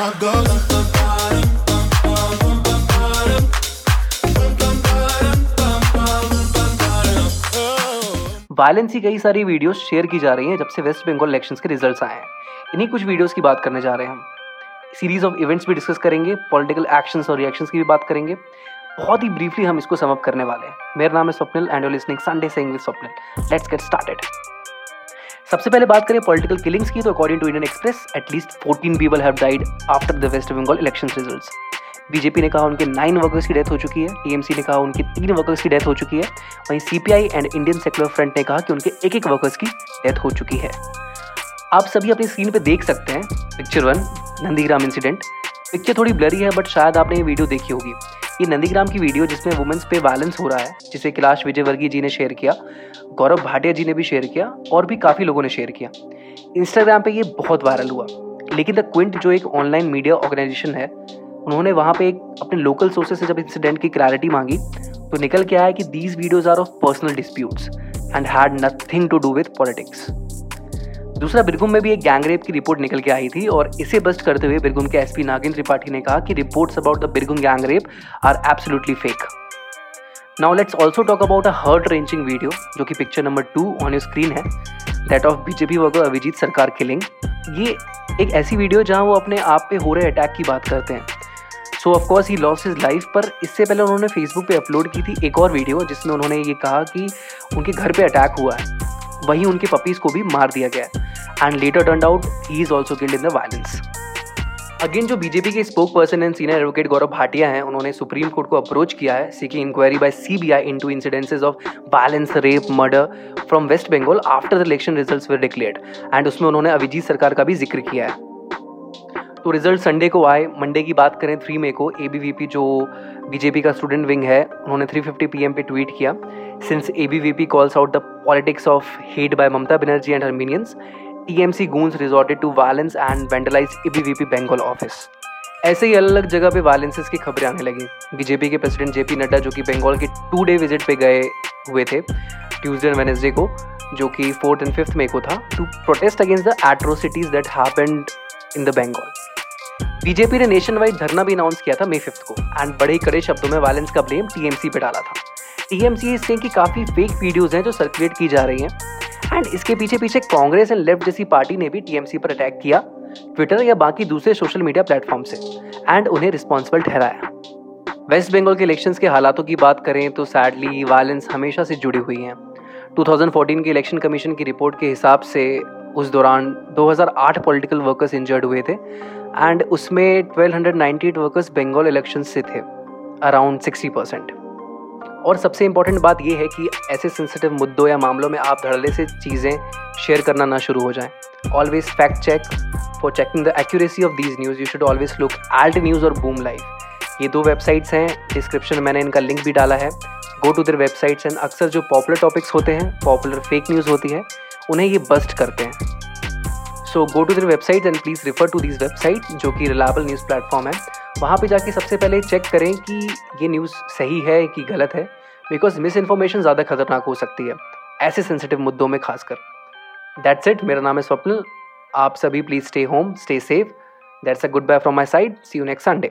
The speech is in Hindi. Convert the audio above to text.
वायलेंस की कई सारी वीडियोस शेयर की जा रही हैं जब से वेस्ट बंगाल इलेक्शंस के रिजल्ट्स आए हैं। इन्हीं कुछ वीडियोस की बात करने जा रहे हैं हम। सीरीज़ ऑफ़ इवेंट्स भी डिस्कस करेंगे पॉलिटिकल एक्शंस और रिएक्शंस की भी बात करेंगे। बहुत ही ब्रीफली हम इसको समअप करने वाले हैं। मेरा नाम है Swapnil and you listening Sunday saying with Swapnil let's get started सबसे पहले बात करें पॉलिटिकल किलिंग्स की तो according to Indian Express at least 14 people have died after the West Bengal election results BJP ने कहा उनके नाइन वर्कर्स की डेथ हो चुकी है। टीएमसी ने कहा उनके तीन वर्कर्स की डेथ हो चुकी है। वहीं CPI and Indian Secular Front ने कहा कि उनके एक एक वर्कर्स की डेथ हो चुकी है। आप सभी अपनी स्क्रीन पे देख सकते हैं। Picture one Nandigram incident picture थोड़ी ब्लरी है बट शायद आपने ये वीडियो देखी होगी। ये नंदीग्राम की वीडियो जिसमें वुमेंस पे वायलेंस हो रहा है, जिसे कैलाश विजयवर्गीय जी ने शेयर किया, गौरव भाटिया जी ने भी शेयर किया, और भी काफ़ी लोगों ने शेयर किया। इंस्टाग्राम पे ये बहुत वायरल हुआ। लेकिन द क्विंट, जो एक ऑनलाइन मीडिया ऑर्गेनाइजेशन है, उन्होंने वहाँ पे एक अपने लोकल सोर्सेज से जब इंसिडेंट की क्लैरिटी मांगी तो निकल के आया कि these videos are of personal disputes and had nothing to do with politics दूसरा, बिरगुम में भी एक गैंगरेप की रिपोर्ट निकल के आई थी और इसे बस्ट करते हुए बिरगुम के एसपी नागेंद्र त्रिपाठी ने कहा कि reports about the Birbhum gangrape are absolutely fake now let's also talk about a heart wrenching video जो कि picture number two on your screen है that of BJP worker Abhijit Sarkar killing ये एक ऐसी वीडियो जहाँ वो अपने आप पे हो रहे अटैक की बात करते हैं। So of course he loss his life पर इससे पहले उन्होंने फेसबुक पे अपलोड की थी एक और वीडियो जिसमें उन्होंने ये कहा कि उनके घर पे अटैक हुआ है। वहीं उनके पपीज को भी मार दिया गया and later turn out he is also killed in the violence again जो बीजेपी के spokesperson and senior advocate Gaurav Bhatia हैं, उन्होंने सुप्रीम कोर्ट को अप्रोच किया है seeking inquiry by CBI into incidences of violence rape murder from West Bengal after the election results were declared and उसमें उन्होंने अभिजीत सरकार का भी ज़िक्र किया है। तो रिज़ल्ट संडे को आए मंडे की बात करें थ्री मे को एबीवीपी जो बीजेपी का स्टूडेंट विंग है, उन्होंने 350 पीएम पे ट्वीट किया। Since a calls out the politics of hate by Mamata Banerjee and her minions TMC goons resorted to violence and vandalise ABVP Bengal office ऐसे ही अलग अलग जगह पे वायलेंसेस की खबरें आने लगी। बीजेपी के प्रेसिडेंट जेपी नड्डा जो कि बंगाल के टू डे विज़िट पे गए हुए थे ट्यूसडे एंड वेनेसडे को, जो कि फोर्थ एंड फिफ्थ मे को था to protest against the atrocities that happened in the Bengal BJP ने नेशन वाइड धरना भी अनाउंस किया था मे फिफ्थ को एंड बड़े कड़े शब्दों में वायलेंस का ब्लेम टीएमसी पे डाला था। टीएमसी इस की काफ़ी फेक वीडियोज़ हैं जो सर्कुलेट की जा रही हैं। एंड इसके पीछे पीछे कांग्रेस एंड लेफ़्ट जैसी पार्टी ने भी टीएमसी पर अटैक किया ट्विटर या बाकी दूसरे सोशल मीडिया प्लेटफॉर्म से एंड उन्हें रिस्पॉन्सिबल ठहराया। वेस्ट बंगाल के इलेक्शंस के हालातों की बात करें तो सैडली वायलेंस हमेशा से जुड़ी हुई हैं। 2014 के इलेक्शन कमीशन की रिपोर्ट के हिसाब से उस दौरान 2008 पॉलिटिकल वर्कर्स इंजर्ड हुए थे एंड उसमें 1298 वर्कर्स बंगाल इलेक्शन से थे अराउंड 60 परसेंट और सबसे इंपॉर्टेंट बात यह है कि ऐसे सेंसिटिव मुद्दों या मामलों में आप धड़ल्ले से चीज़ें शेयर करना ना शुरू हो जाएँ। Always fact check for checking the accuracy of these news you should always look Alt News और बूम लाइव ये दो वेबसाइट्स हैं डिस्क्रिप्शन में मैंने इनका लिंक भी डाला है। Go to their websites and अक्सर जो पॉपुलर टॉपिक्स होते हैं पॉपुलर फेक न्यूज़ होती है, उन्हें ये बस्ट करते हैं। So go to their website and please refer to this website जो कि रिलायबल न्यूज़ प्लेटफॉर्म है। वहाँ पे जाके सबसे पहले चेक करें कि ये न्यूज़ सही है कि गलत है बिकॉज़ मिस इन्फॉर्मेशन ज़्यादा खतरनाक हो सकती है, ऐसे सेंसिटिव मुद्दों में खासकर। दैट्स इट मेरा नाम है स्वप्न आप सभी please stay home stay safe that's a goodbye from my side see you next Sunday